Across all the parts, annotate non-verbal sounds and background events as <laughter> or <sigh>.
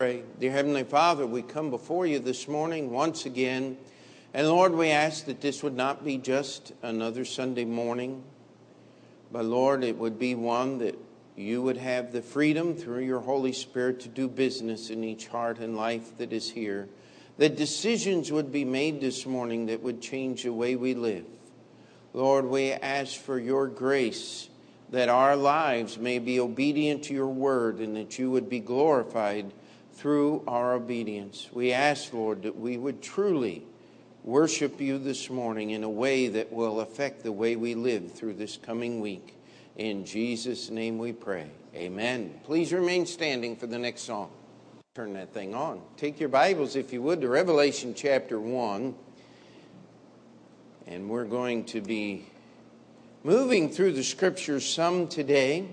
Pray. Dear Heavenly Father, we come before you this morning once again. And Lord, we ask that this would not be just another Sunday morning, but Lord, it would be one that you would have the freedom through your Holy Spirit to do business in each heart and life that is here. That decisions would be made this morning that would change the way we live. Lord, we ask for your grace that our lives may be obedient to your word and that you would be glorified through our obedience. We ask, Lord, that we would truly worship you this morning in a way that will affect the way we live through this coming week. In Jesus' name we pray. Amen. Please remain standing for the next song. Turn that thing on. Take your Bibles, if you would, to Revelation chapter 1. And we're going to be moving through the scriptures some today.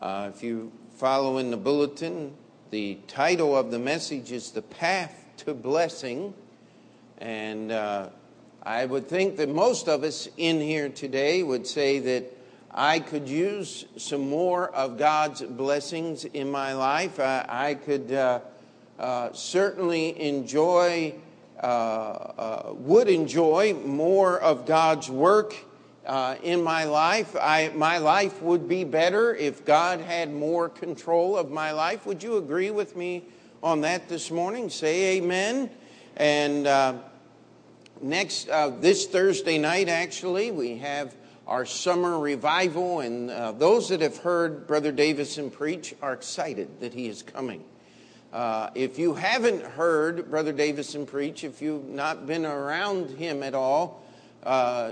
Uh, if you follow in the bulletin, the title of the message is The Path to Blessing. And uh, I would think that most of us in here today would say that I could use some more of God's blessings in my life. I, I could uh, uh, certainly enjoy, uh, uh, would enjoy more of God's work uh, in my life. I, my life would be better if God had more control of my life. Would you agree with me on that this morning? Say amen. And uh, next, uh, this Thursday night, actually, we have our summer revival. And uh, those that have heard Brother Davison preach are excited that he is coming. Uh, if you haven't heard Brother Davison preach, if you've not been around him at all, uh,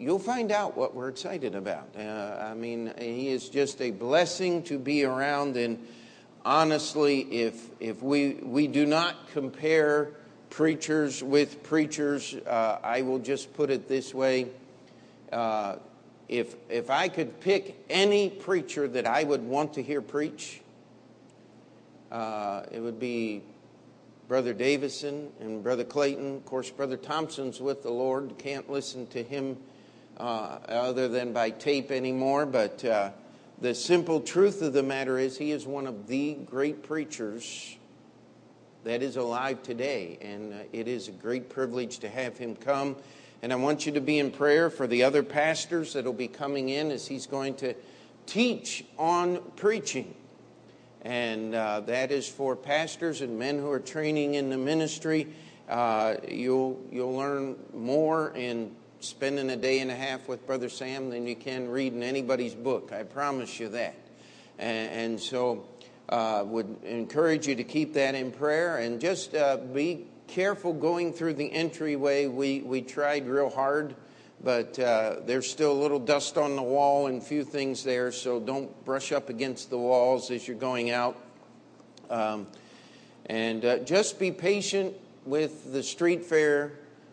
you'll find out what we're excited about. Uh, I mean, he is just a blessing to be around. And honestly, if, if we, we do not compare preachers with preachers, uh, I will just put it this way. Uh, if, if I could pick any preacher that I would want to hear preach, uh, it would be Brother Davison and Brother Clayton. Of course, Brother Thompson's with the Lord. Can't listen to him other than by tape anymore, but uh, the simple truth of the matter is he is one of the great preachers that is alive today, and uh, it is a great privilege to have him come. And I want you to be in prayer for the other pastors that will be coming in as he's going to teach on preaching. And uh, that is for pastors and men who are training in the ministry. Uh, you'll, you'll learn more in spending a day and a half with Brother Sam than you can reading anybody's book. I promise you that. And, and so, uh, would encourage you to keep that in prayer and just uh, be careful going through the entryway. We we tried real hard, but uh, there's still a little dust on the wall and few things there. So don't brush up against the walls as you're going out. Um, and uh, just be patient with the street fair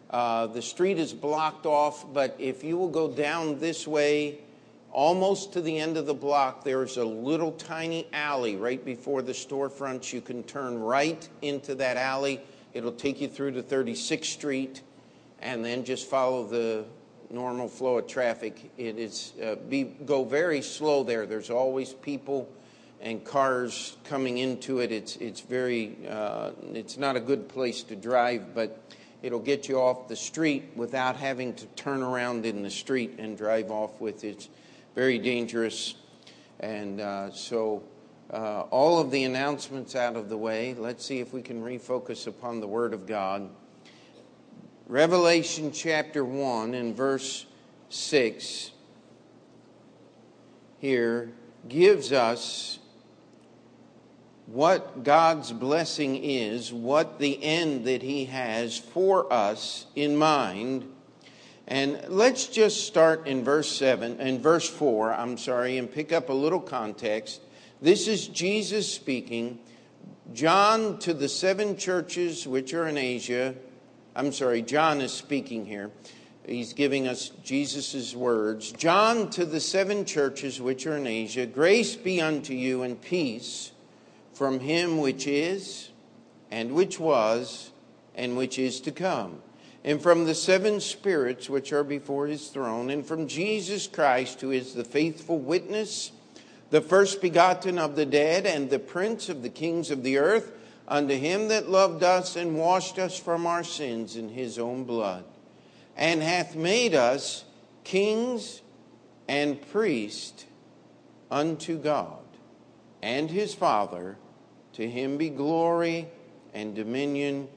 uh, the street is blocked off, but if you will go down this way, almost to the end of the block, there's a little tiny alley right before the storefronts. You can turn right into that alley. It'll take you through to 36th Street, and then just follow the normal flow of traffic. It is uh, be go very slow there. There's always people and cars coming into it. It's it's very uh, it's not a good place to drive, but It'll get you off the street without having to turn around in the street and drive off with it. It's very dangerous. And uh, so, uh, all of the announcements out of the way, let's see if we can refocus upon the Word of God. Revelation chapter 1 and verse 6 here gives us what God's blessing is, what the end that He has for us in mind. And let's just start in verse 7 and verse 4, I'm sorry, and pick up a little context. This is Jesus speaking. John to the seven churches which are in Asia. I'm sorry, John is speaking here. He's giving us Jesus' words. John to the seven churches which are in Asia, grace be unto you and peace from him which is, and which was, and which is to come, and from the seven spirits which are before his throne, and from Jesus Christ, who is the faithful witness, the first begotten of the dead, and the prince of the kings of the earth, unto him that loved us and washed us from our sins in his own blood, and hath made us kings and priests unto God and his Father. To him be glory and dominion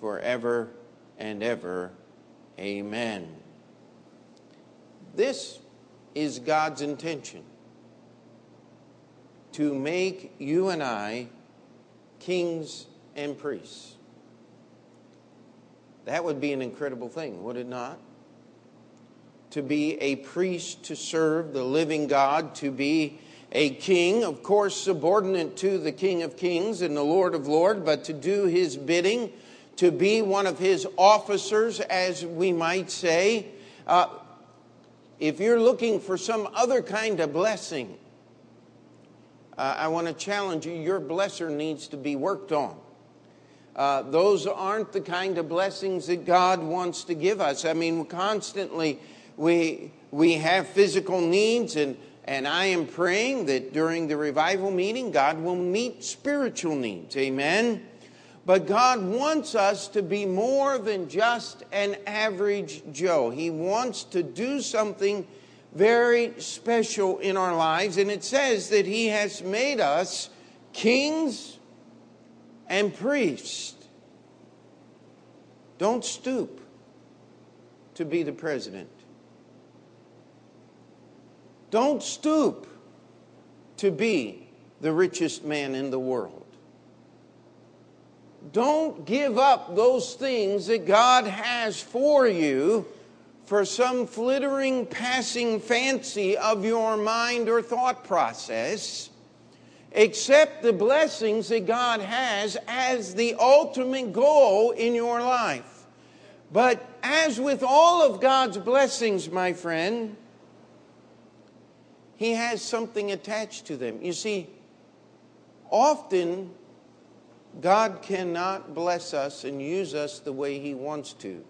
forever and ever. Amen. This is God's intention to make you and I kings and priests. That would be an incredible thing, would it not? To be a priest to serve the living God, to be a king, of course, subordinate to the King of Kings and the Lord of Lords, but to do his bidding, to be one of his officers, as we might say. Uh, if you're looking for some other kind of blessing, uh, I want to challenge you your blesser needs to be worked on. Uh, those aren't the kind of blessings that God wants to give us. I mean, constantly we, we have physical needs, and, and I am praying that during the revival meeting, God will meet spiritual needs. Amen. But God wants us to be more than just an average Joe. He wants to do something very special in our lives. And it says that He has made us kings and priests. Don't stoop to be the president. Don't stoop to be the richest man in the world. Don't give up those things that God has for you for some flittering, passing fancy of your mind or thought process. Accept the blessings that God has as the ultimate goal in your life. But as with all of God's blessings, my friend, He has something attached to them. You see, often God cannot bless us and use us the way He wants to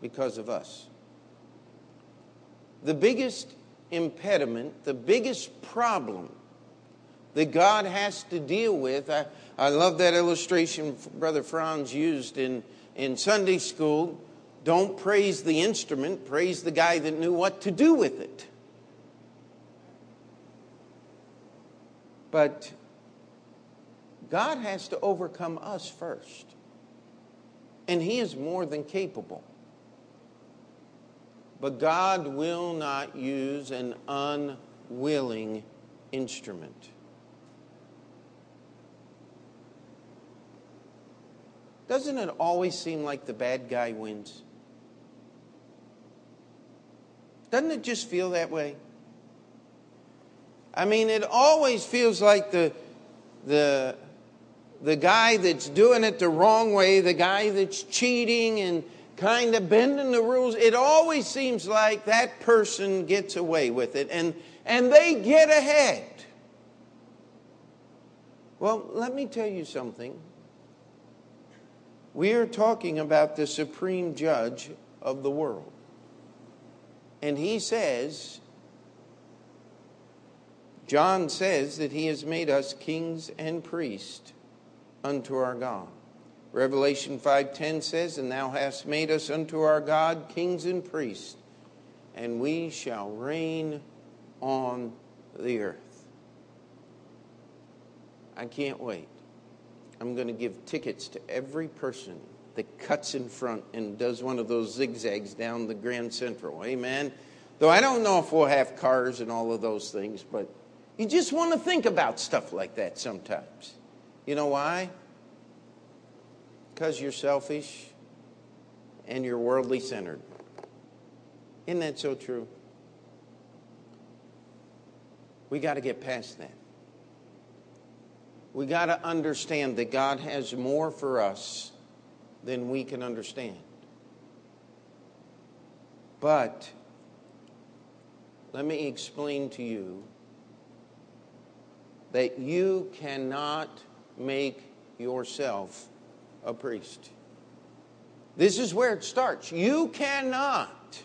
because of us. The biggest impediment, the biggest problem that God has to deal with, I, I love that illustration Brother Franz used in, in Sunday school. Don't praise the instrument, praise the guy that knew what to do with it. But God has to overcome us first. And He is more than capable. But God will not use an unwilling instrument. Doesn't it always seem like the bad guy wins? Doesn't it just feel that way? I mean, it always feels like the, the, the guy that's doing it the wrong way, the guy that's cheating and kind of bending the rules, it always seems like that person gets away with it and, and they get ahead. Well, let me tell you something. We are talking about the supreme judge of the world. And he says, John says that he has made us kings and priests unto our God. Revelation 5:10 says, "And thou hast made us unto our God kings and priests, and we shall reign on the earth." I can't wait. I'm going to give tickets to every person that cuts in front and does one of those zigzags down the Grand Central. Amen. Though I don't know if we'll have cars and all of those things, but you just want to think about stuff like that sometimes. You know why? Because you're selfish and you're worldly centered. Isn't that so true? We got to get past that. We got to understand that God has more for us than we can understand. But let me explain to you that you cannot make yourself a priest. This is where it starts. You cannot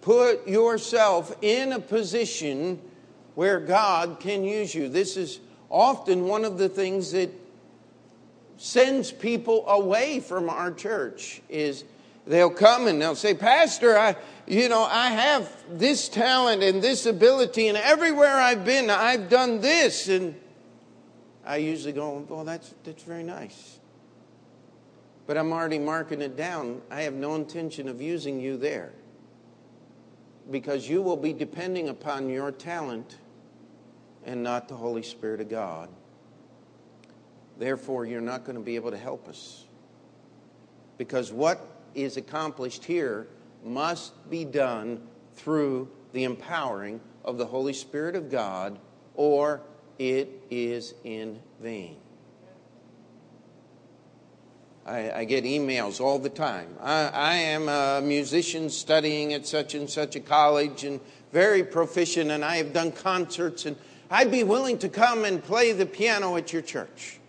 put yourself in a position where God can use you. This is often one of the things that sends people away from our church is they'll come and they'll say pastor i you know i have this talent and this ability and everywhere i've been i've done this. And i usually go well that's that's very nice. But i'm already marking it down. I have no intention of using you there because you will be depending upon your talent and not the Holy Spirit of God. Therefore, you're not going to be able to help us. Because what is accomplished here must be done through the empowering of the Holy Spirit of God, or it is in vain. I, I, get emails all the time. I, I, am a musician studying at such and such a college and very proficient, and I have done concerts, and I'd be willing to come and play the piano at your church.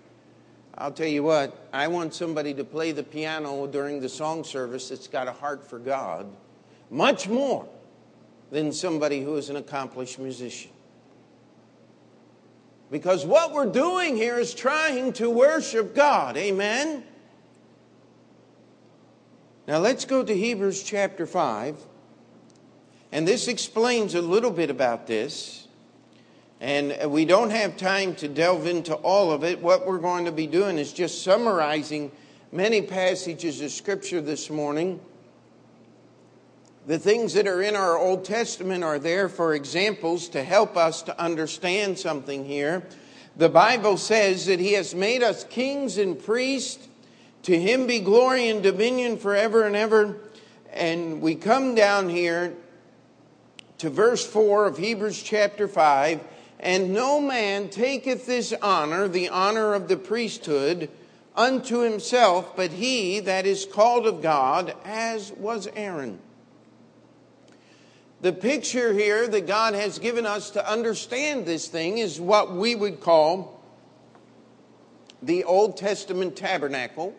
I'll tell you what, I want somebody to play the piano during the song service that's got a heart for God, much more than somebody who is an accomplished musician. Because what we're doing here is trying to worship God. Amen? Now let's go to Hebrews chapter 5. And this explains a little bit about this. And we don't have time to delve into all of it. What we're going to be doing is just summarizing many passages of Scripture this morning. The things that are in our Old Testament are there for examples to help us to understand something here. The Bible says that He has made us kings and priests to him be glory and dominion forever and ever. And we come down here to verse 4 of Hebrews chapter 5. And no man taketh this honor, the honor of the priesthood, unto himself, but he that is called of God, as was Aaron. The picture here that God has given us to understand this thing is what we would call the Old Testament tabernacle.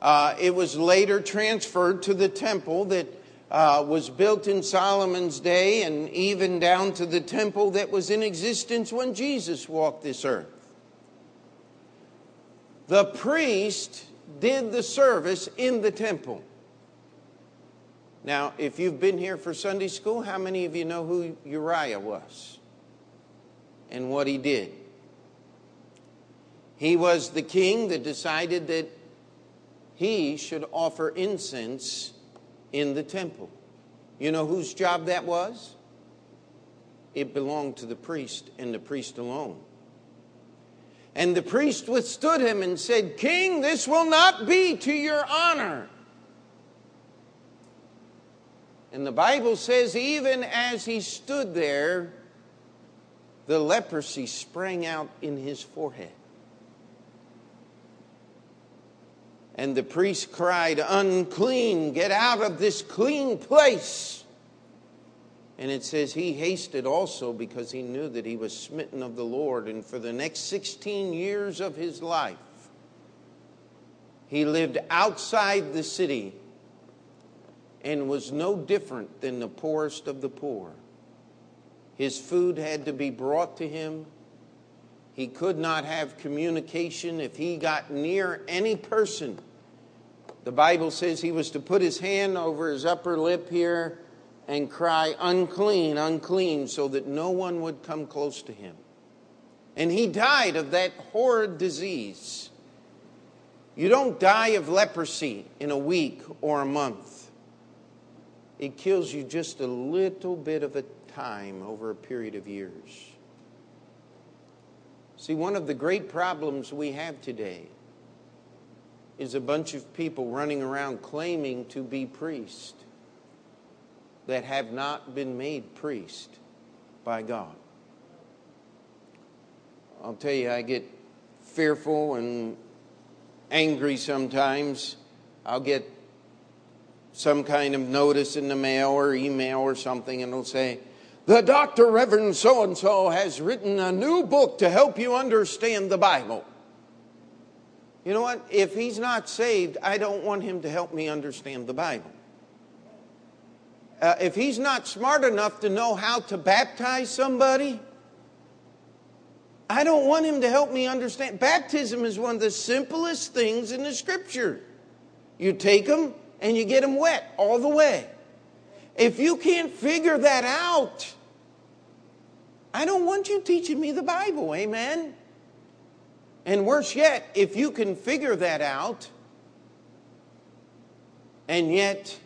Uh, it was later transferred to the temple that uh, was built in Solomon's day and even down to the temple that was in existence when Jesus walked this earth. The priest did the service in the temple. Now, if you've been here for Sunday school, how many of you know who Uzziah was and what he did? He was the king that decided that he should offer incense in the temple. You know whose job that was? It belonged to the priest and the priest alone. And the priest withstood him and said, King, this will not be to your honor. And the Bible says, even as he stood there, the leprosy sprang out in his forehead. And the priest cried, Unclean, get out of this clean place. And it says he hasted also because he knew that he was smitten of the Lord. And for the next 16 years of his life, he lived outside the city and was no different than the poorest of the poor. His food had to be brought to him he could not have communication if he got near any person. The Bible says he was to put his hand over his upper lip here and cry, unclean, unclean, so that no one would come close to him. And he died of that horrid disease. You don't die of leprosy in a week or a month. It kills you just a little bit of a time over a period of years. See, one of the great problems we have today is a bunch of people running around claiming to be priests that have not been made priest by God. I'll tell you, I get fearful and angry sometimes. I'll get some kind of notice in the mail or email or something, and it'll say, the Dr. Reverend so and so has written a new book to help you understand the Bible. You know what? If he's not saved, I don't want him to help me understand the Bible. uh, if he's not smart enough to know how to baptize somebody, I don't want him to help me understand. Baptism is one of the simplest things in the scripture. You take them and you get them wet all the way. If you can't figure that out, I don't want you teaching me the Bible, amen? And worse yet, if you can figure that out and yet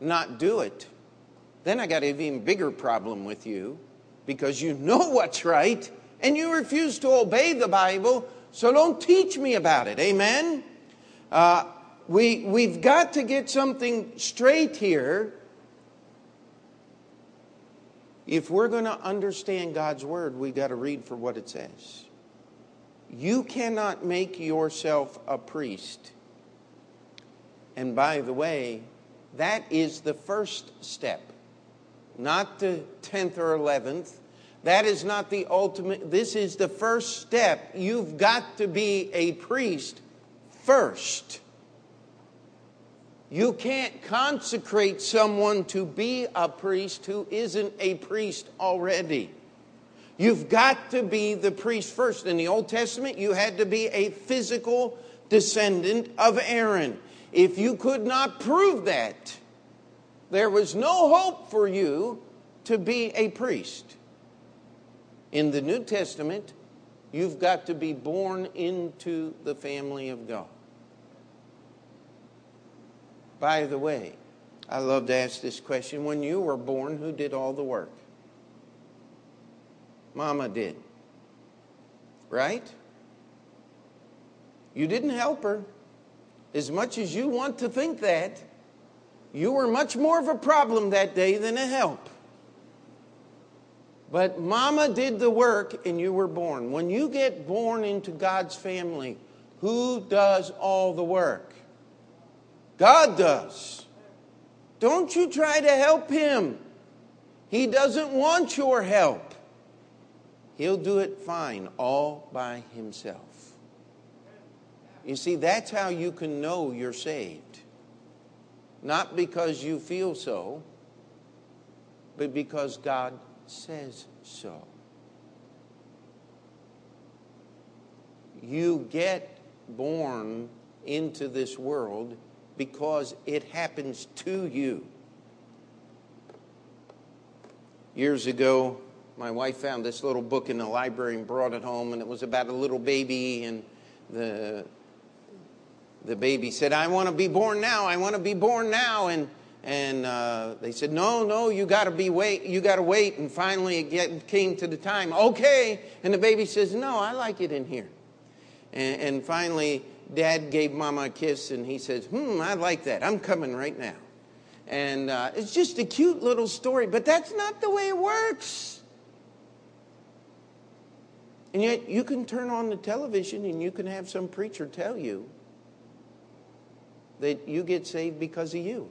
not do it, then I got an even bigger problem with you because you know <laughs> what's right and you refuse to obey the Bible, so don't teach me about it. Amen? Uh, we, we've got to get something straight here. If we're going to understand God's Word, we've got to read for what it says. You cannot make yourself a priest. And by the way, that is the first step, not the 10th or 11th. That is not the ultimate. This is the first step. You've got to be a priest first. You can't consecrate someone to be a priest who isn't a priest already. You've got to be the priest first. In the Old Testament, you had to be a physical descendant of Aaron. If you could not prove that, there was no hope for you to be a priest. In the New Testament, you've got to be born into the family of God. By the way, I love to ask this question. When you were born, who did all the work? Mama did. Right? You didn't help her. As much as you want to think that, you were much more of a problem that day than a help. But mama did the work and you were born. When you get born into God's family, who does all the work? God does. Don't you try to help him. He doesn't want your help. He'll do it fine all by himself. You see, that's how you can know you're saved. Not because you feel so, but because God says so. You get born into this world because it happens to you. Years ago, my wife found this little book in the library and brought it home, and it was about a little baby, and the the baby said, "I want to be born now. I want to be born now." And and uh, they said, "No, no, you got to be wait. You got to wait." And finally, it get, came to the time. Okay, and the baby says, "No, I like it in here." And, and finally, Dad gave Mama a kiss, and he says, "Hmm, I like that. I'm coming right now." And uh, it's just a cute little story, but that's not the way it works. And yet, you can turn on the television and you can have some preacher tell you that you get saved because of you.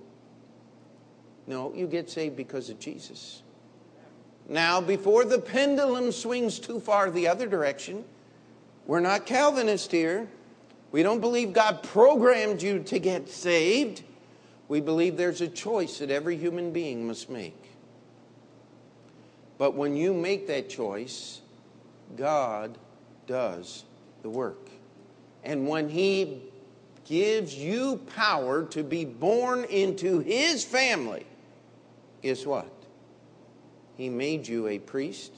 No, you get saved because of Jesus. Now, before the pendulum swings too far the other direction, we're not Calvinist here. We don't believe God programmed you to get saved. We believe there's a choice that every human being must make. But when you make that choice, God does the work. And when He gives you power to be born into His family, guess what? He made you a priest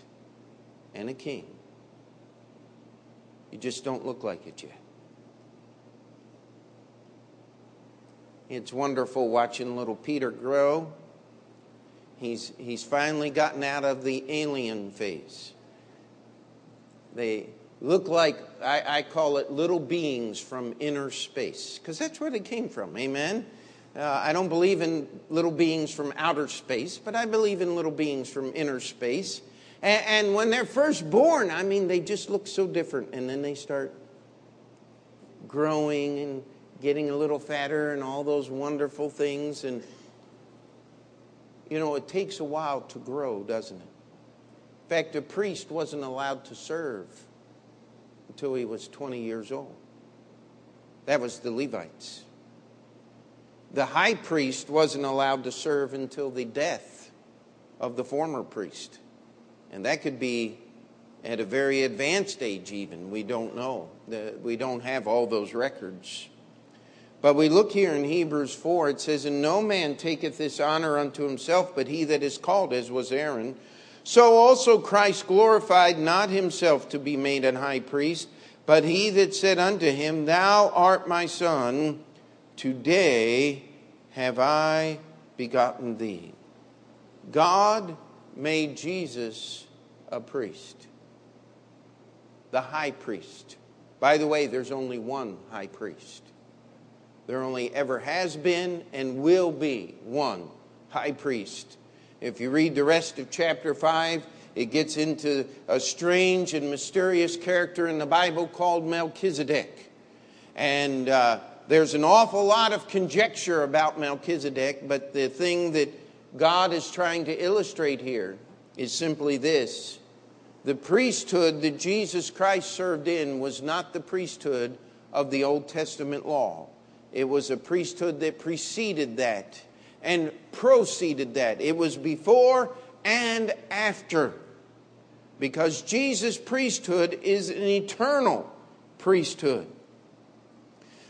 and a king. You just don't look like it yet. It's wonderful watching little Peter grow. He's, he's finally gotten out of the alien phase. They look like, I, I call it little beings from inner space, because that's where they came from. Amen? Uh, I don't believe in little beings from outer space, but I believe in little beings from inner space. And, and when they're first born, I mean, they just look so different. And then they start growing and getting a little fatter and all those wonderful things. And, you know, it takes a while to grow, doesn't it? Fact, a priest wasn't allowed to serve until he was 20 years old. That was the Levites. the high priest wasn't allowed to serve until the death of the former priest. And that could be at a very advanced age, even. We don't know. We don't have all those records. But we look here in Hebrews 4, it says, And no man taketh this honor unto himself, but he that is called, as was Aaron. So also Christ glorified not himself to be made an high priest, but he that said unto him, Thou art my son, today have I begotten thee. God made Jesus a priest, the high priest. By the way, there's only one high priest. There only ever has been and will be one high priest. If you read the rest of chapter 5, it gets into a strange and mysterious character in the Bible called Melchizedek. And uh, there's an awful lot of conjecture about Melchizedek, but the thing that God is trying to illustrate here is simply this the priesthood that Jesus Christ served in was not the priesthood of the Old Testament law. It was a priesthood that preceded that and proceeded that. It was before and after. Because Jesus' priesthood is an eternal priesthood.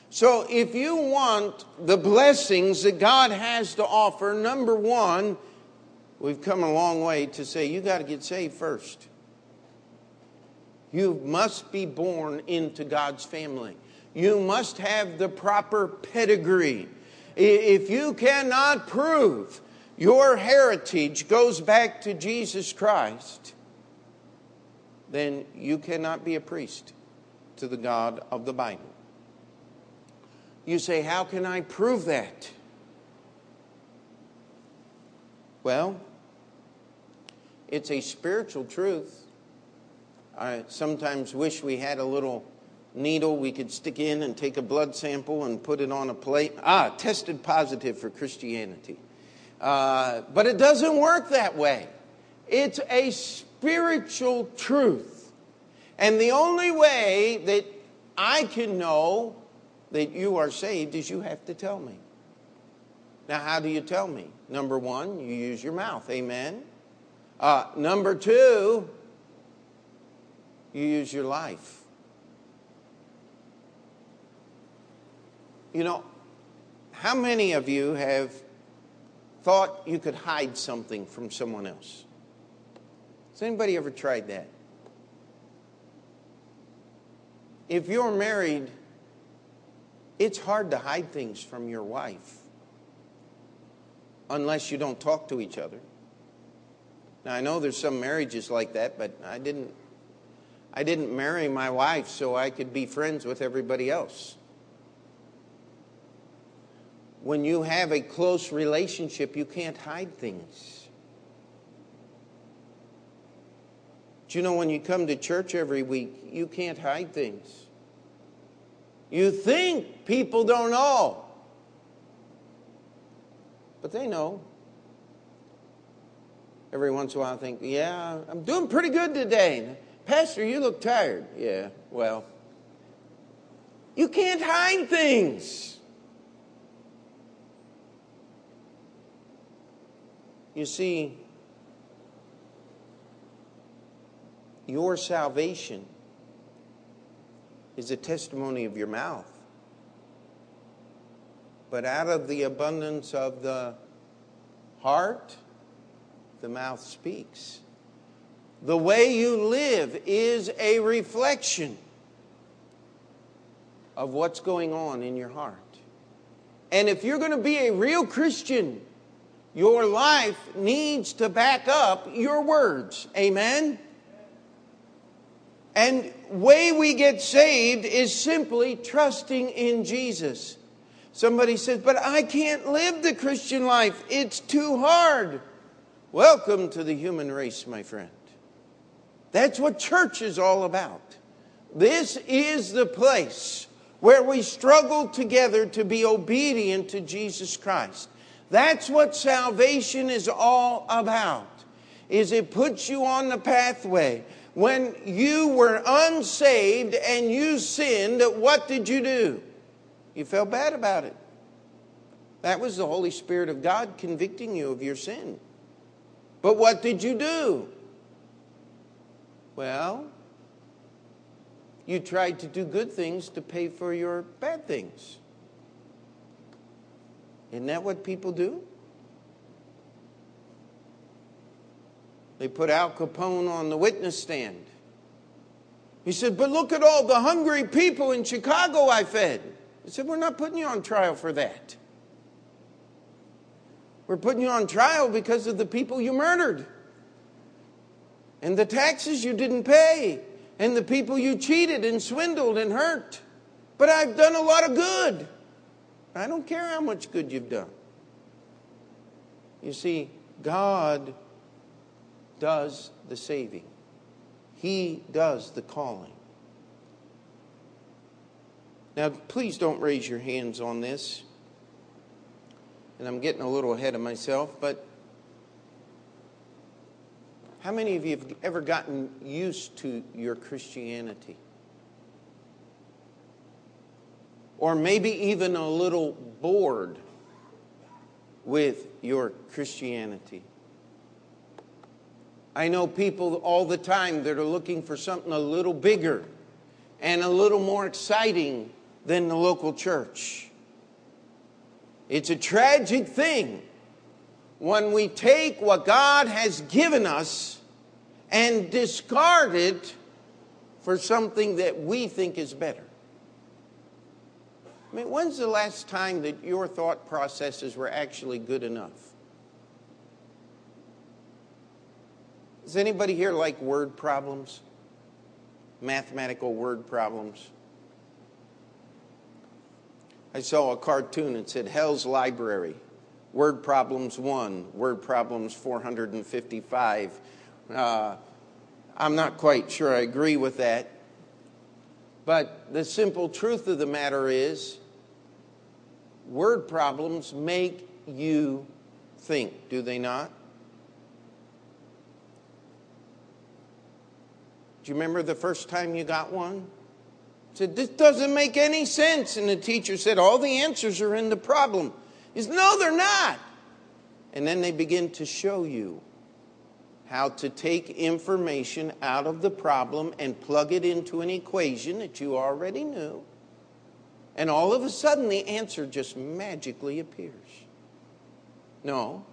So, if you want the blessings that God has to offer, number one, we've come a long way to say you got to get saved first. You must be born into God's family you must have the proper pedigree. If you cannot prove your heritage goes back to Jesus Christ, then you cannot be a priest to the God of the Bible. You say, How can I prove that? Well, it's a spiritual truth. I sometimes wish we had a little needle we could stick in and take a blood sample and put it on a plate. Ah, tested positive for Christianity. Uh, but it doesn't work that way. It's a spiritual truth. And the only way that I can know that you are saved is you have to tell me. Now, how do you tell me? Number one, you use your mouth. Amen. Uh, number two, you use your life. You know, how many of you have thought you could hide something from someone else? Has anybody ever tried that? If you're married, it's hard to hide things from your wife unless you don't talk to each other. Now I know there's some marriages like that, but I didn't I didn't marry my wife so I could be friends with everybody else when you have a close relationship, you can't hide things. Do you know when you come to church every week, you can't hide things? You think people don't know, but they know. Every once in a while, I think, yeah, I'm doing pretty good today. Pastor, you look tired. Yeah, well, you can't hide things. You see, your salvation is a testimony of your mouth. But out of the abundance of the heart, the mouth speaks. The way you live is a reflection of what's going on in your heart. And if you're going to be a real Christian, your life needs to back up your words. Amen? And way we get saved is simply trusting in Jesus. Somebody says, "But I can't live the Christian life. It's too hard." Welcome to the human race, my friend. That's what church is all about. This is the place where we struggle together to be obedient to Jesus Christ. That's what salvation is all about. Is it puts you on the pathway. When you were unsaved and you sinned, what did you do? You felt bad about it. That was the Holy Spirit of God convicting you of your sin. But what did you do? Well, you tried to do good things to pay for your bad things. Isn't that what people do? They put Al Capone on the witness stand. He said, But look at all the hungry people in Chicago I fed. He said, We're not putting you on trial for that. We're putting you on trial because of the people you murdered, and the taxes you didn't pay, and the people you cheated and swindled and hurt. But I've done a lot of good. I don't care how much good you've done. You see, God does the saving, He does the calling. Now, please don't raise your hands on this. And I'm getting a little ahead of myself, but how many of you have ever gotten used to your Christianity? Or maybe even a little bored with your Christianity? I know people all the time that are looking for something a little bigger and a little more exciting than the local church. It's a tragic thing when we take what God has given us and discard it for something that we think is better. I mean, when's the last time that your thought processes were actually good enough? Does anybody here like word problems? Mathematical word problems? I saw a cartoon that said Hell's Library. Word problems one, word problems 455. Uh, I'm not quite sure I agree with that. But the simple truth of the matter is, word problems make you think, do they not? Do you remember the first time you got one? said, This doesn't make any sense. And the teacher said, All the answers are in the problem. He said, No, they're not. And then they begin to show you how to take information out of the problem and plug it into an equation that you already knew. And all of a sudden, the answer just magically appears. No.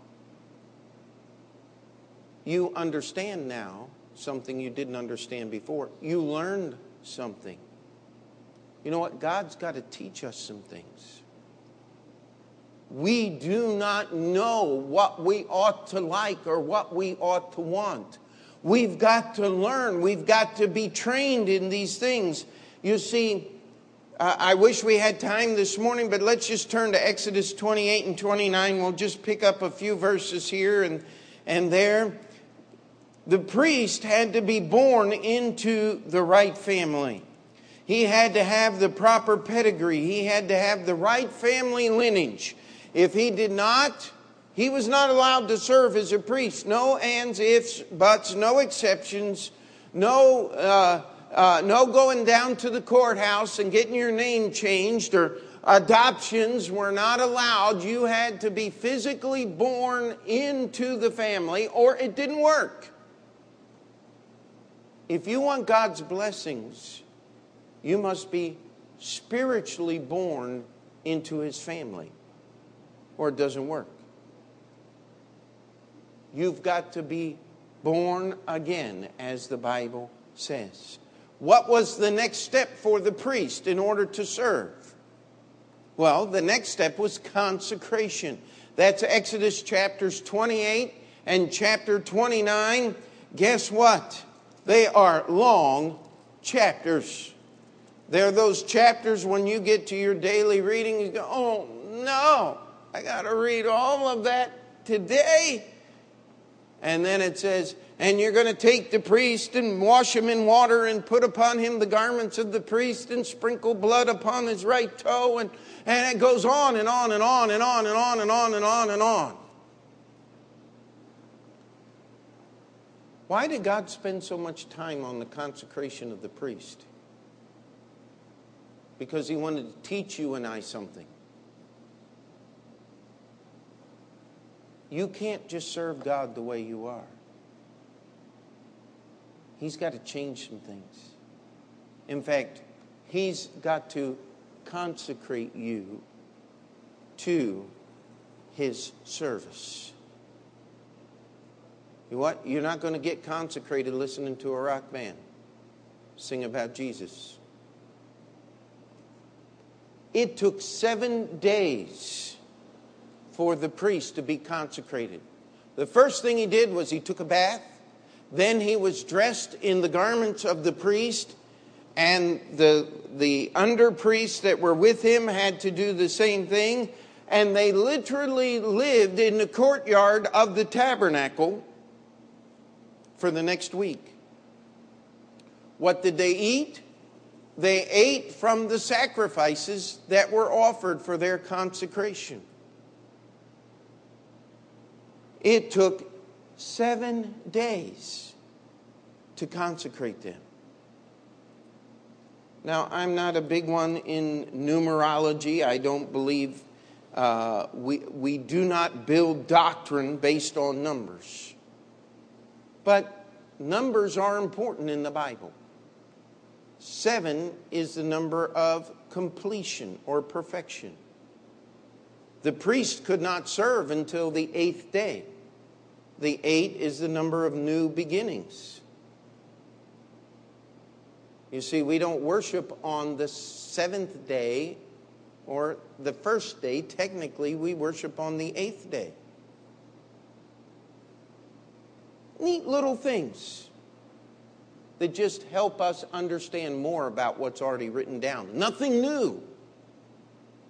You understand now something you didn't understand before. You learned something. You know what? God's got to teach us some things. We do not know what we ought to like or what we ought to want. We've got to learn. We've got to be trained in these things. You see, uh, I wish we had time this morning, but let's just turn to Exodus 28 and 29. We'll just pick up a few verses here and, and there. The priest had to be born into the right family. He had to have the proper pedigree. He had to have the right family lineage. If he did not, he was not allowed to serve as a priest. No ands, ifs, buts, no exceptions, no, uh, uh, no going down to the courthouse and getting your name changed or adoptions were not allowed. You had to be physically born into the family or it didn't work. If you want God's blessings, you must be spiritually born into his family, or it doesn't work. You've got to be born again, as the Bible says. What was the next step for the priest in order to serve? Well, the next step was consecration. That's Exodus chapters 28 and chapter 29. Guess what? They are long chapters. There are those chapters when you get to your daily reading, you go, oh no, I got to read all of that today. And then it says, and you're going to take the priest and wash him in water and put upon him the garments of the priest and sprinkle blood upon his right toe. And, and it goes on and on and on and on and on and on and on and on. Why did God spend so much time on the consecration of the priest? because he wanted to teach you and I something. you can't just serve God the way you are. He's got to change some things. In fact, He's got to consecrate you to His service. You what? You're not going to get consecrated listening to a rock band sing about Jesus. It took seven days for the priest to be consecrated. The first thing he did was he took a bath. Then he was dressed in the garments of the priest, and the, the under priests that were with him had to do the same thing. And they literally lived in the courtyard of the tabernacle for the next week. What did they eat? They ate from the sacrifices that were offered for their consecration. It took seven days to consecrate them. Now, I'm not a big one in numerology. I don't believe uh, we, we do not build doctrine based on numbers. But numbers are important in the Bible. Seven is the number of completion or perfection. The priest could not serve until the eighth day. The eight is the number of new beginnings. You see, we don't worship on the seventh day or the first day. Technically, we worship on the eighth day. Neat little things that just help us understand more about what's already written down. Nothing new,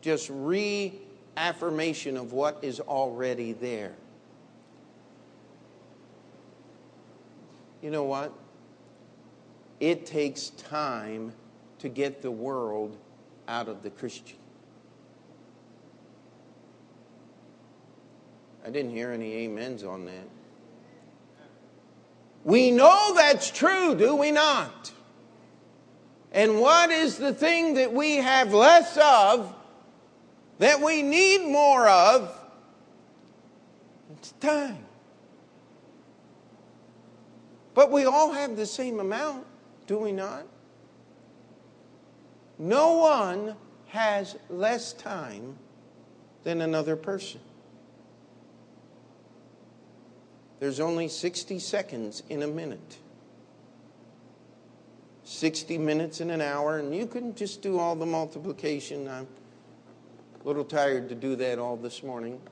just reaffirmation of what is already there. You know what? It takes time to get the world out of the Christian. I didn't hear any amens on that. We know that's true, do we not? And what is the thing that we have less of that we need more of? It's time. But we all have the same amount, do we not? No one has less time than another person. There's only 60 seconds in a minute. 60 minutes in an hour, and you can just do all the multiplication. I'm a little tired to do that all this morning.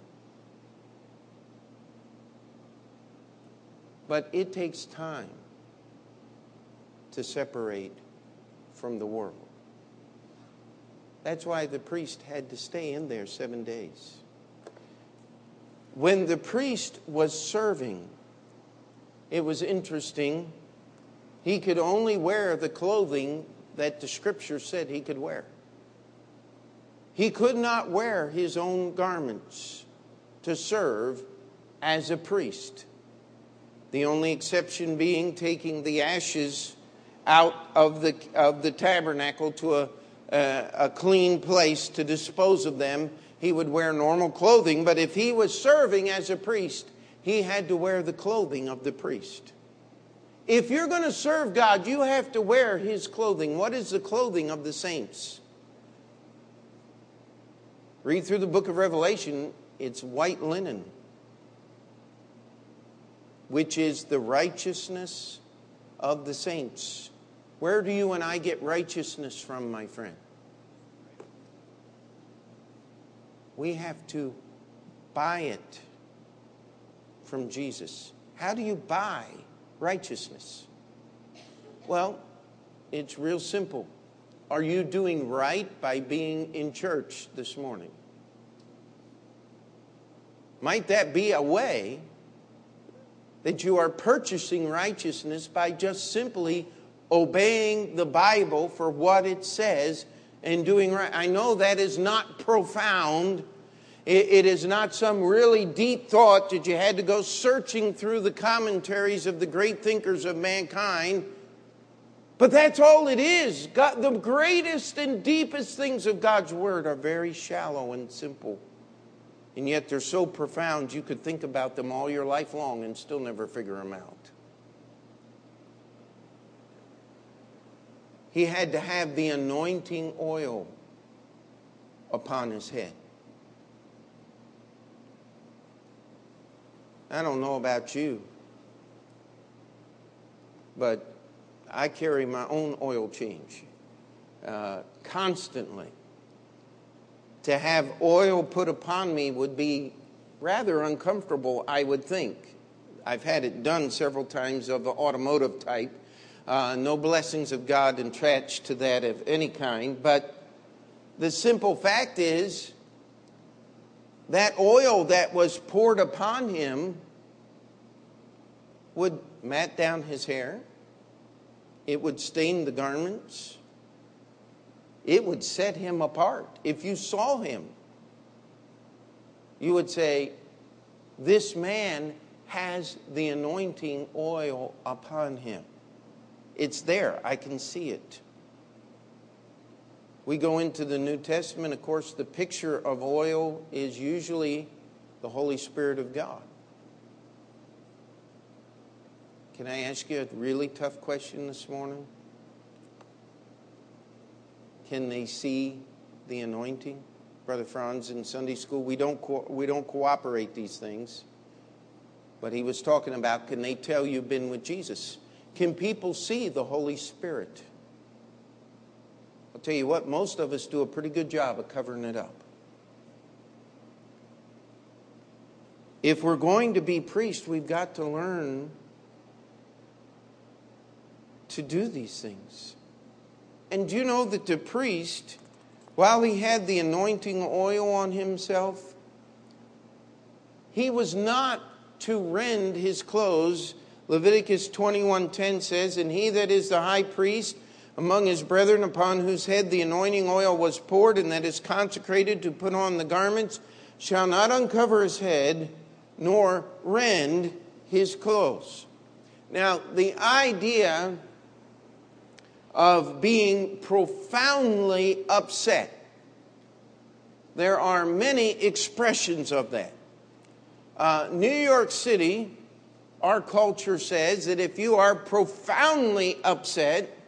But it takes time to separate from the world. That's why the priest had to stay in there seven days. When the priest was serving, it was interesting. He could only wear the clothing that the scripture said he could wear. He could not wear his own garments to serve as a priest. The only exception being taking the ashes out of the, of the tabernacle to a, a, a clean place to dispose of them he would wear normal clothing, but if he was serving as a priest, he had to wear the clothing of the priest. If you're going to serve God, you have to wear his clothing. What is the clothing of the saints? Read through the book of Revelation, it's white linen, which is the righteousness of the saints. Where do you and I get righteousness from, my friend? We have to buy it from Jesus. How do you buy righteousness? Well, it's real simple. Are you doing right by being in church this morning? Might that be a way that you are purchasing righteousness by just simply obeying the Bible for what it says and doing right. I know that is not profound. it is not some really deep thought that you had to go searching through the commentaries of the great thinkers of mankind. But that's all it is. God, the greatest and deepest things of God's Word are very shallow and simple. And yet they're so profound you could think about them all your life long and still never figure them out. He had to have the anointing oil upon his head. I don't know about you, but I carry my own oil change uh, constantly. To have oil put upon me would be rather uncomfortable, I would think. I've had it done several times of the automotive type. Uh, no blessings of God attached to that of any kind. But the simple fact is, that oil that was poured upon him would mat down his hair, it would stain the garments, it would set him apart. If you saw him, you would say, This man has the anointing oil upon him. It's there, I can see it. We go into the New Testament, of course, the picture of oil is usually the Holy Spirit of God. Can I ask you a really tough question this morning? Can they see the anointing? Brother Franz in Sunday school, we don't, co- we don't cooperate these things. But he was talking about can they tell you've been with Jesus? Can people see the Holy Spirit? I'll tell you what, most of us do a pretty good job of covering it up. If we're going to be priests, we've got to learn to do these things. And do you know that the priest, while he had the anointing oil on himself, he was not to rend his clothes. Leviticus 21:10 says, "And he that is the high priest among his brethren upon whose head the anointing oil was poured and that is consecrated to put on the garments shall not uncover his head nor rend his clothes. Now, the idea of being profoundly upset, there are many expressions of that. Uh, New York City, our culture says that if you are profoundly upset,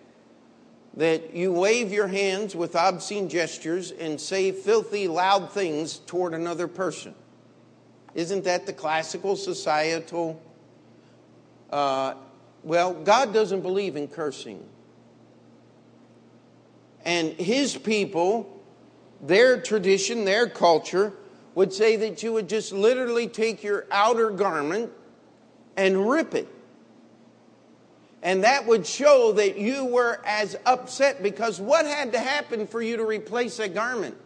that you wave your hands with obscene gestures and say filthy, loud things toward another person. Isn't that the classical societal? Uh, well, God doesn't believe in cursing. And His people, their tradition, their culture, would say that you would just literally take your outer garment and rip it and that would show that you were as upset because what had to happen for you to replace a garment?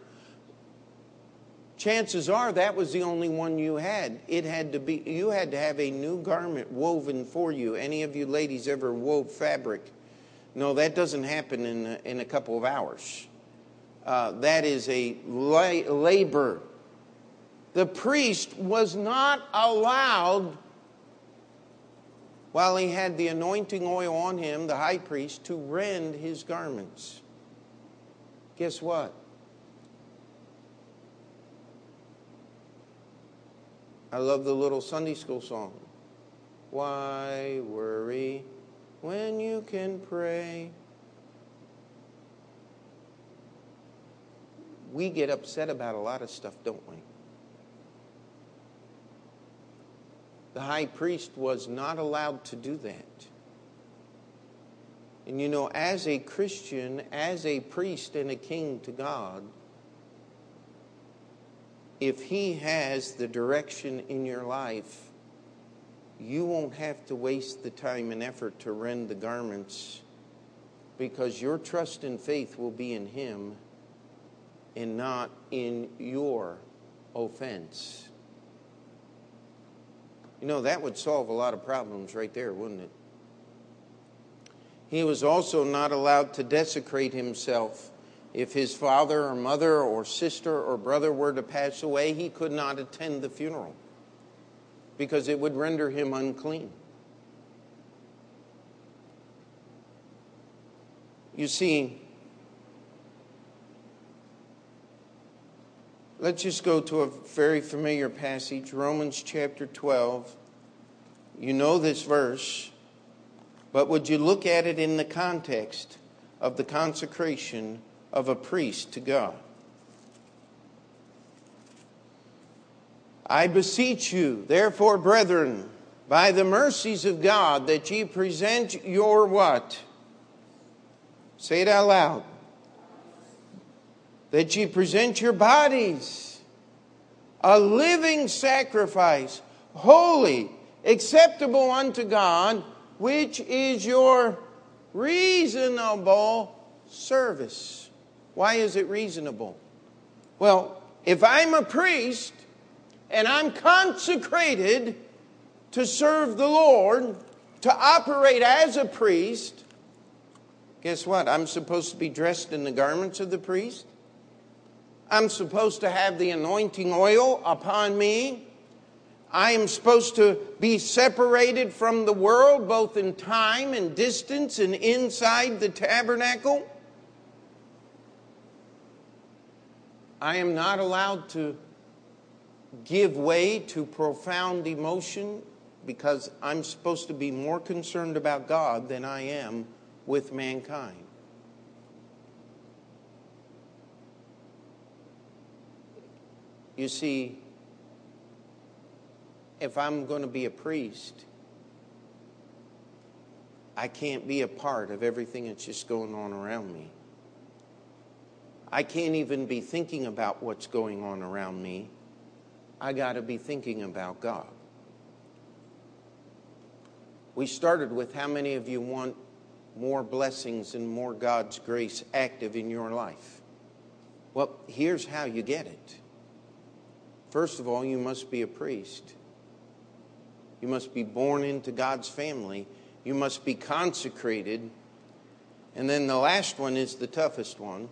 Chances are that was the only one you had. It had to be, you had to have a new garment woven for you. Any of you ladies ever wove fabric? No, that doesn't happen in a, in a couple of hours. Uh, that is a la- labor. The priest was not allowed while he had the anointing oil on him, the high priest, to rend his garments. Guess what? I love the little Sunday school song. Why worry when you can pray? We get upset about a lot of stuff, don't we? The high priest was not allowed to do that. And you know, as a Christian, as a priest and a king to God, if He has the direction in your life, you won't have to waste the time and effort to rend the garments because your trust and faith will be in Him and not in your offense. You know, that would solve a lot of problems right there, wouldn't it? He was also not allowed to desecrate himself. If his father or mother or sister or brother were to pass away, he could not attend the funeral because it would render him unclean. You see, let's just go to a very familiar passage, Romans chapter 12. You know this verse, but would you look at it in the context of the consecration of a priest to God? I beseech you, therefore, brethren, by the mercies of God, that ye present your what? Say it out loud. That ye present your bodies a living sacrifice, holy, acceptable unto God, which is your reasonable service. Why is it reasonable? Well, if I'm a priest and I'm consecrated to serve the Lord, to operate as a priest, guess what? I'm supposed to be dressed in the garments of the priest. I'm supposed to have the anointing oil upon me. I am supposed to be separated from the world, both in time and distance and inside the tabernacle. I am not allowed to give way to profound emotion because I'm supposed to be more concerned about God than I am with mankind. You see, if I'm going to be a priest, I can't be a part of everything that's just going on around me. I can't even be thinking about what's going on around me. I got to be thinking about God. We started with how many of you want more blessings and more God's grace active in your life? Well, here's how you get it. First of all, you must be a priest. You must be born into God's family. You must be consecrated. And then the last one is the toughest one.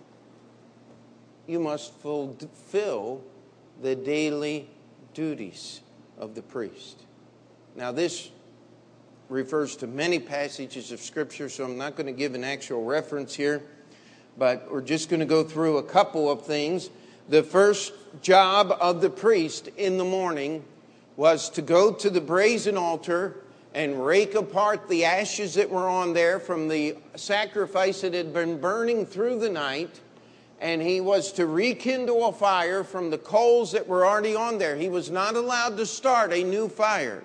You must fulfill the daily duties of the priest. Now, this refers to many passages of Scripture, so I'm not going to give an actual reference here, but we're just going to go through a couple of things. The first job of the priest in the morning was to go to the brazen altar and rake apart the ashes that were on there from the sacrifice that had been burning through the night and he was to rekindle a fire from the coals that were already on there. He was not allowed to start a new fire.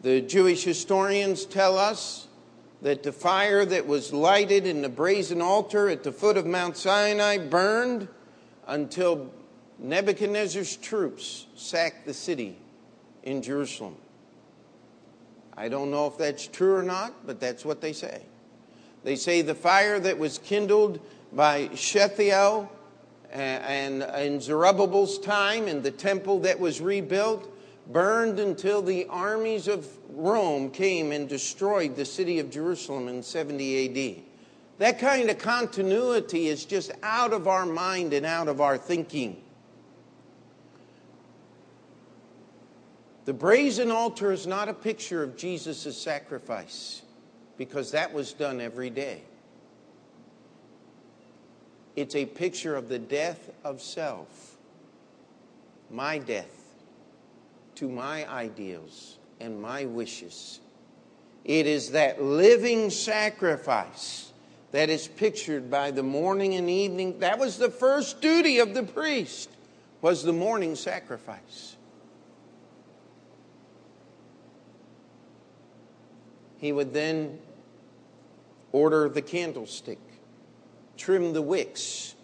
The Jewish historians tell us that the fire that was lighted in the brazen altar at the foot of Mount Sinai burned until Nebuchadnezzar's troops sacked the city in Jerusalem. I don't know if that's true or not, but that's what they say. They say the fire that was kindled by Shealtiel uh, and in Zerubbabel's time and the temple that was rebuilt burned until the armies of Rome came and destroyed the city of Jerusalem in 70 AD. That kind of continuity is just out of our mind and out of our thinking. The brazen altar is not a picture of Jesus' sacrifice because that was done every day. It's a picture of the death of self, my death to my ideals and my wishes. It is that living sacrifice that is pictured by the morning and evening. That was the first duty of the priest was the morning sacrifice. He would then order the candlestick, trim the wicks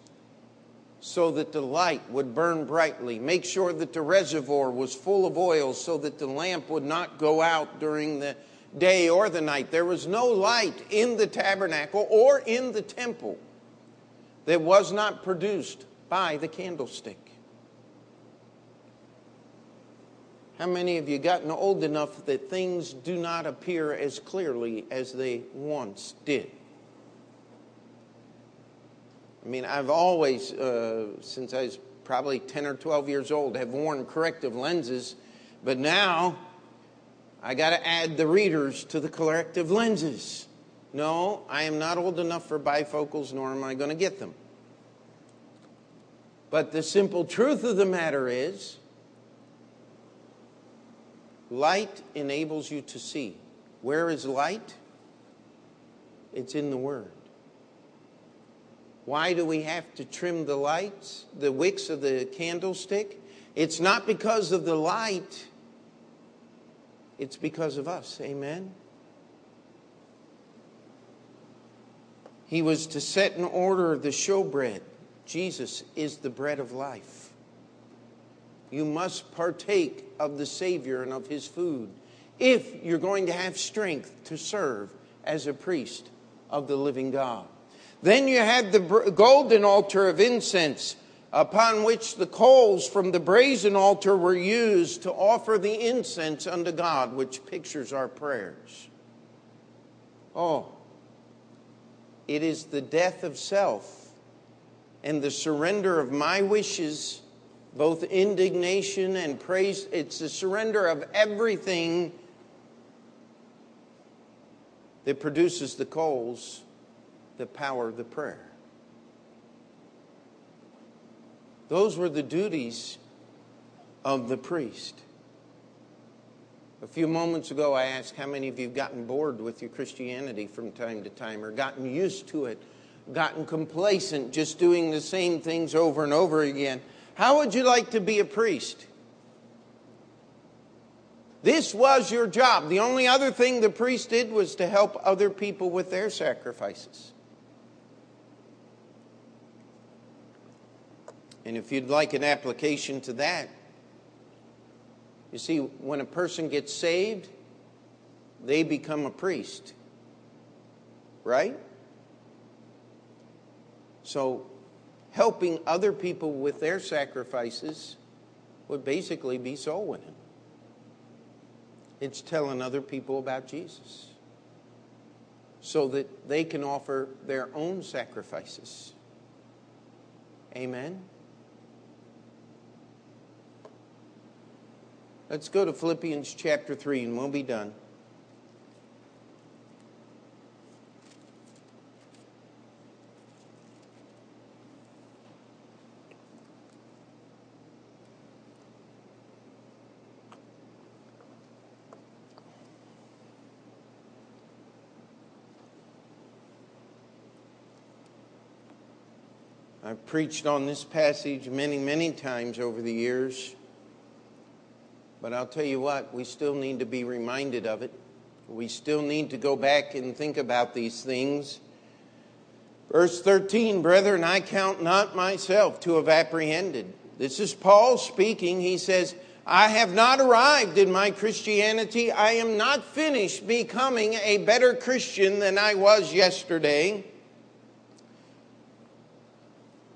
so that the light would burn brightly, make sure that the reservoir was full of oil so that the lamp would not go out during the day or the night. There was no light in the tabernacle or in the temple that was not produced by the candlestick. How many of you gotten old enough that things do not appear as clearly as they once did? I mean, I've always, uh, since I was probably 10 or 12 years old, have worn corrective lenses, but now I got to add the readers to the corrective lenses. No, I am not old enough for bifocals, nor am I going to get them. But the simple truth of the matter is light enables you to see. Where is light? It's in the Word. Why do we have to trim the lights, the wicks of the candlestick? It's not because of the light, it's because of us. Amen? He was to set in order the showbread. Jesus is the bread of life. You must partake of the Savior and of His food if you're going to have strength to serve as a priest of the living God. Then you had the golden altar of incense upon which the coals from the brazen altar were used to offer the incense unto God, which pictures our prayers. Oh, it is the death of self and the surrender of my wishes, both indignation and praise. It's the surrender of everything that produces the coals, the power of the prayer. Those were the duties of the priest. A few moments ago, I asked how many of you have gotten bored with your Christianity from time to time or gotten used to it, gotten complacent, just doing the same things over and over again. How would you like to be a priest? This was your job. The only other thing the priest did was to help other people with their sacrifices. And if you'd like an application to that, you see, when a person gets saved, they become a priest. Right? So, helping other people with their sacrifices would basically be soul winning. It's telling other people about Jesus so that they can offer their own sacrifices. Amen? Let's go to Philippians chapter 3 and we'll be done. I've preached on this passage many, many times over the years. But I'll tell you what, we still need to be reminded of it. We still need to go back and think about these things. Verse 13, brethren, I count not myself to have apprehended. This is Paul speaking. He says, I have not arrived in my Christianity. I am not finished becoming a better Christian than I was yesterday.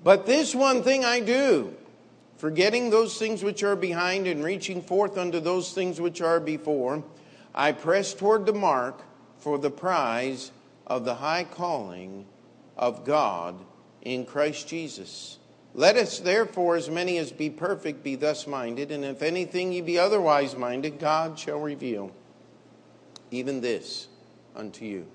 But this one thing I do Forgetting those things which are behind and reaching forth unto those things which are before, I press toward the mark for the prize of the high calling of God in Christ Jesus. Let us therefore, as many as be perfect, be thus minded, and if anything ye be otherwise minded, God shall reveal even this unto you.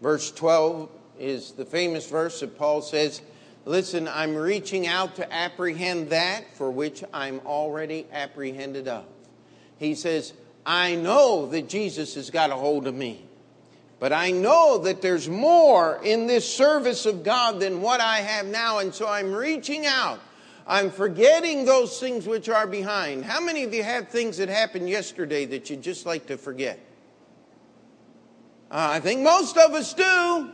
Verse 12 is the famous verse that Paul says, Listen, I'm reaching out to apprehend that for which I'm already apprehended of. He says, I know that Jesus has got a hold of me. But I know that there's more in this service of God than what I have now. And so I'm reaching out. I'm forgetting those things which are behind. How many of you have things that happened yesterday that you'd just like to forget? Uh, I think most of us do.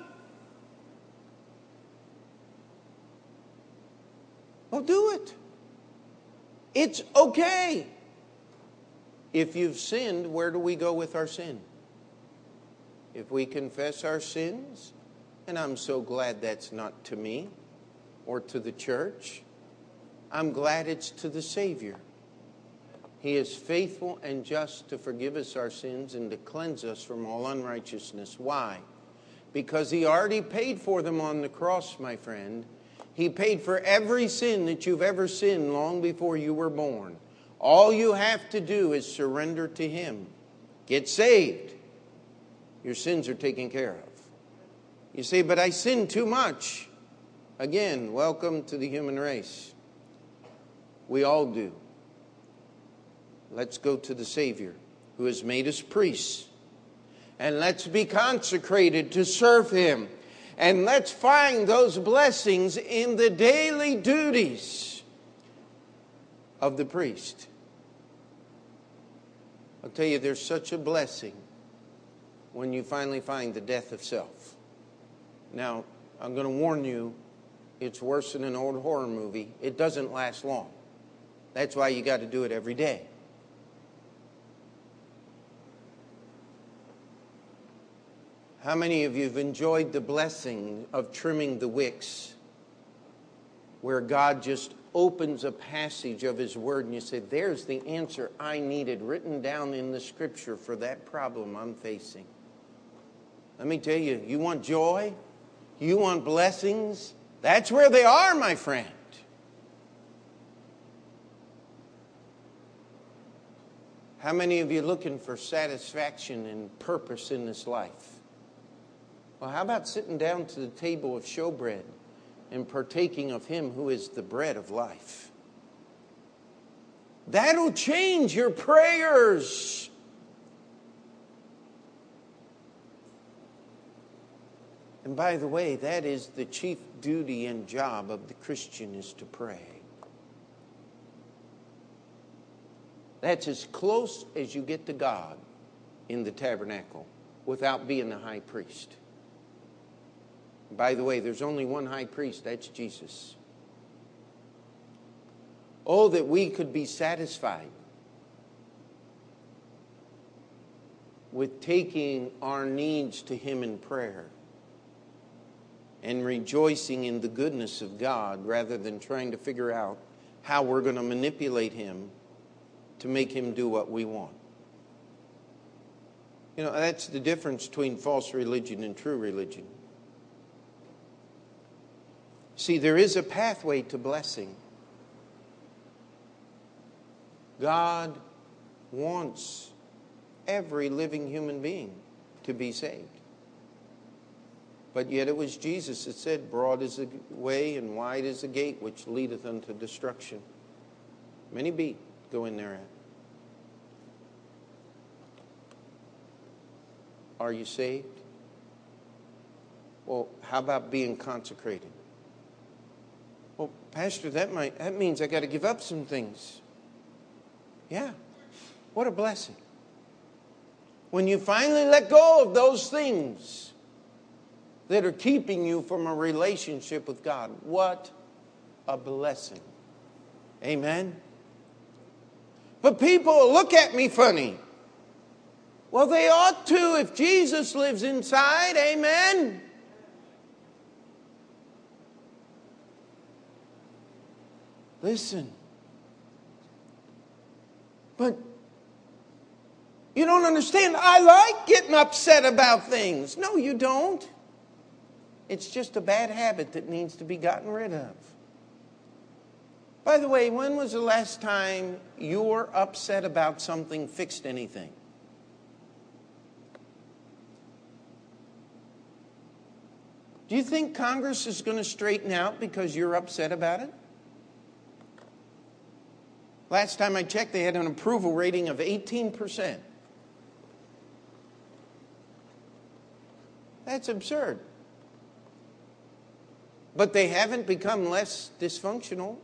Well, do it. It's okay. If you've sinned, where do we go with our sin? If we confess our sins, and I'm so glad that's not to me or to the church, I'm glad it's to the Savior. He is faithful and just to forgive us our sins and to cleanse us from all unrighteousness. Why? Because He already paid for them on the cross, my friend he paid for every sin that you've ever sinned long before you were born. All you have to do is surrender to Him. Get saved. Your sins are taken care of. You say, but I sin too much. Again, welcome to the human race. We all do. Let's go to the Savior who has made us priests. And let's be consecrated to serve Him. And let's find those blessings in the daily duties of the priest. I'll tell you, there's such a blessing when you finally find the death of self. Now, I'm going to warn you, it's worse than an old horror movie. It doesn't last long. That's why you got to do it every day. How many of you have enjoyed the blessing of trimming the wicks where God just opens a passage of His Word and you say, There's the answer I needed written down in the Scripture for that problem I'm facing? Let me tell you, you want joy? You want blessings? That's where they are, my friend. How many of you looking for satisfaction and purpose in this life? Well, how about sitting down to the table of showbread and partaking of Him who is the bread of life? That'll change your prayers. And by the way, that is the chief duty and job of the Christian is to pray. That's as close as you get to God in the tabernacle without being the high priest. By the way, there's only one high priest, that's Jesus. Oh, that we could be satisfied with taking our needs to Him in prayer and rejoicing in the goodness of God rather than trying to figure out how we're going to manipulate Him to make Him do what we want. You know, that's the difference between false religion and true religion. See, there is a pathway to blessing. God wants every living human being to be saved. But yet it was Jesus that said, Broad is the way and wide is the gate which leadeth unto destruction. Many be go in thereat. Are you saved? Well, how about being consecrated? Pastor, that might that means I got to give up some things. Yeah. What a blessing. When you finally let go of those things that are keeping you from a relationship with God, what a blessing. Amen. But people look at me funny. Well, they ought to if Jesus lives inside. Amen. Listen. But you don't understand. I like getting upset about things. No, you don't. It's just a bad habit that needs to be gotten rid of. By the way, when was the last time you were upset about something fixed anything? Do you think Congress is going to straighten out because you're upset about it? Last time I checked, they had an approval rating of 18%. That's absurd. But they haven't become less dysfunctional.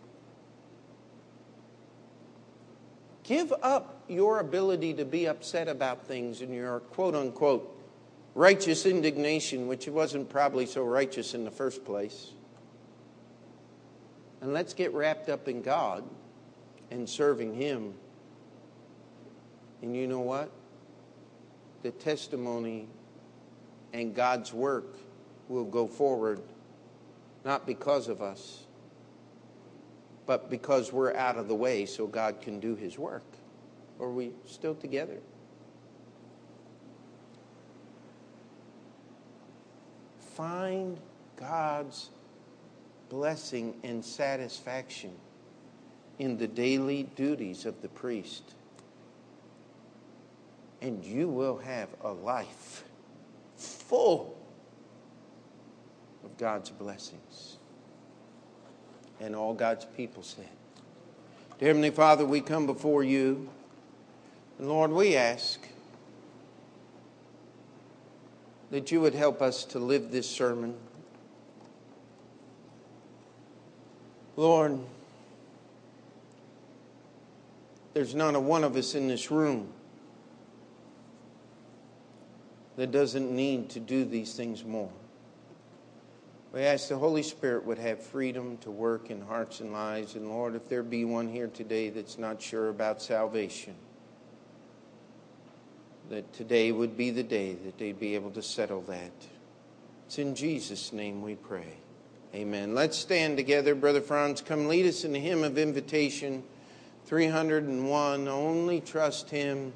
Give up your ability to be upset about things in your quote unquote righteous indignation, which wasn't probably so righteous in the first place. And let's get wrapped up in God and serving Him. And you know what? The testimony and God's work will go forward not because of us, but because we're out of the way so God can do His work. Are we still together? Find God's blessing and satisfaction in the daily duties of the priest. And you will have a life full of God's blessings. And all God's people said. Dear Heavenly Father, we come before you. And Lord, we ask that you would help us to live this sermon. Lord, there's not a one of us in this room that doesn't need to do these things more. We ask the Holy Spirit would have freedom to work in hearts and lives. And Lord, if there be one here today that's not sure about salvation, that today would be the day that they'd be able to settle that. It's in Jesus' name we pray. Amen. Let's stand together. Brother Franz, come lead us in the hymn of invitation 301. Only trust Him.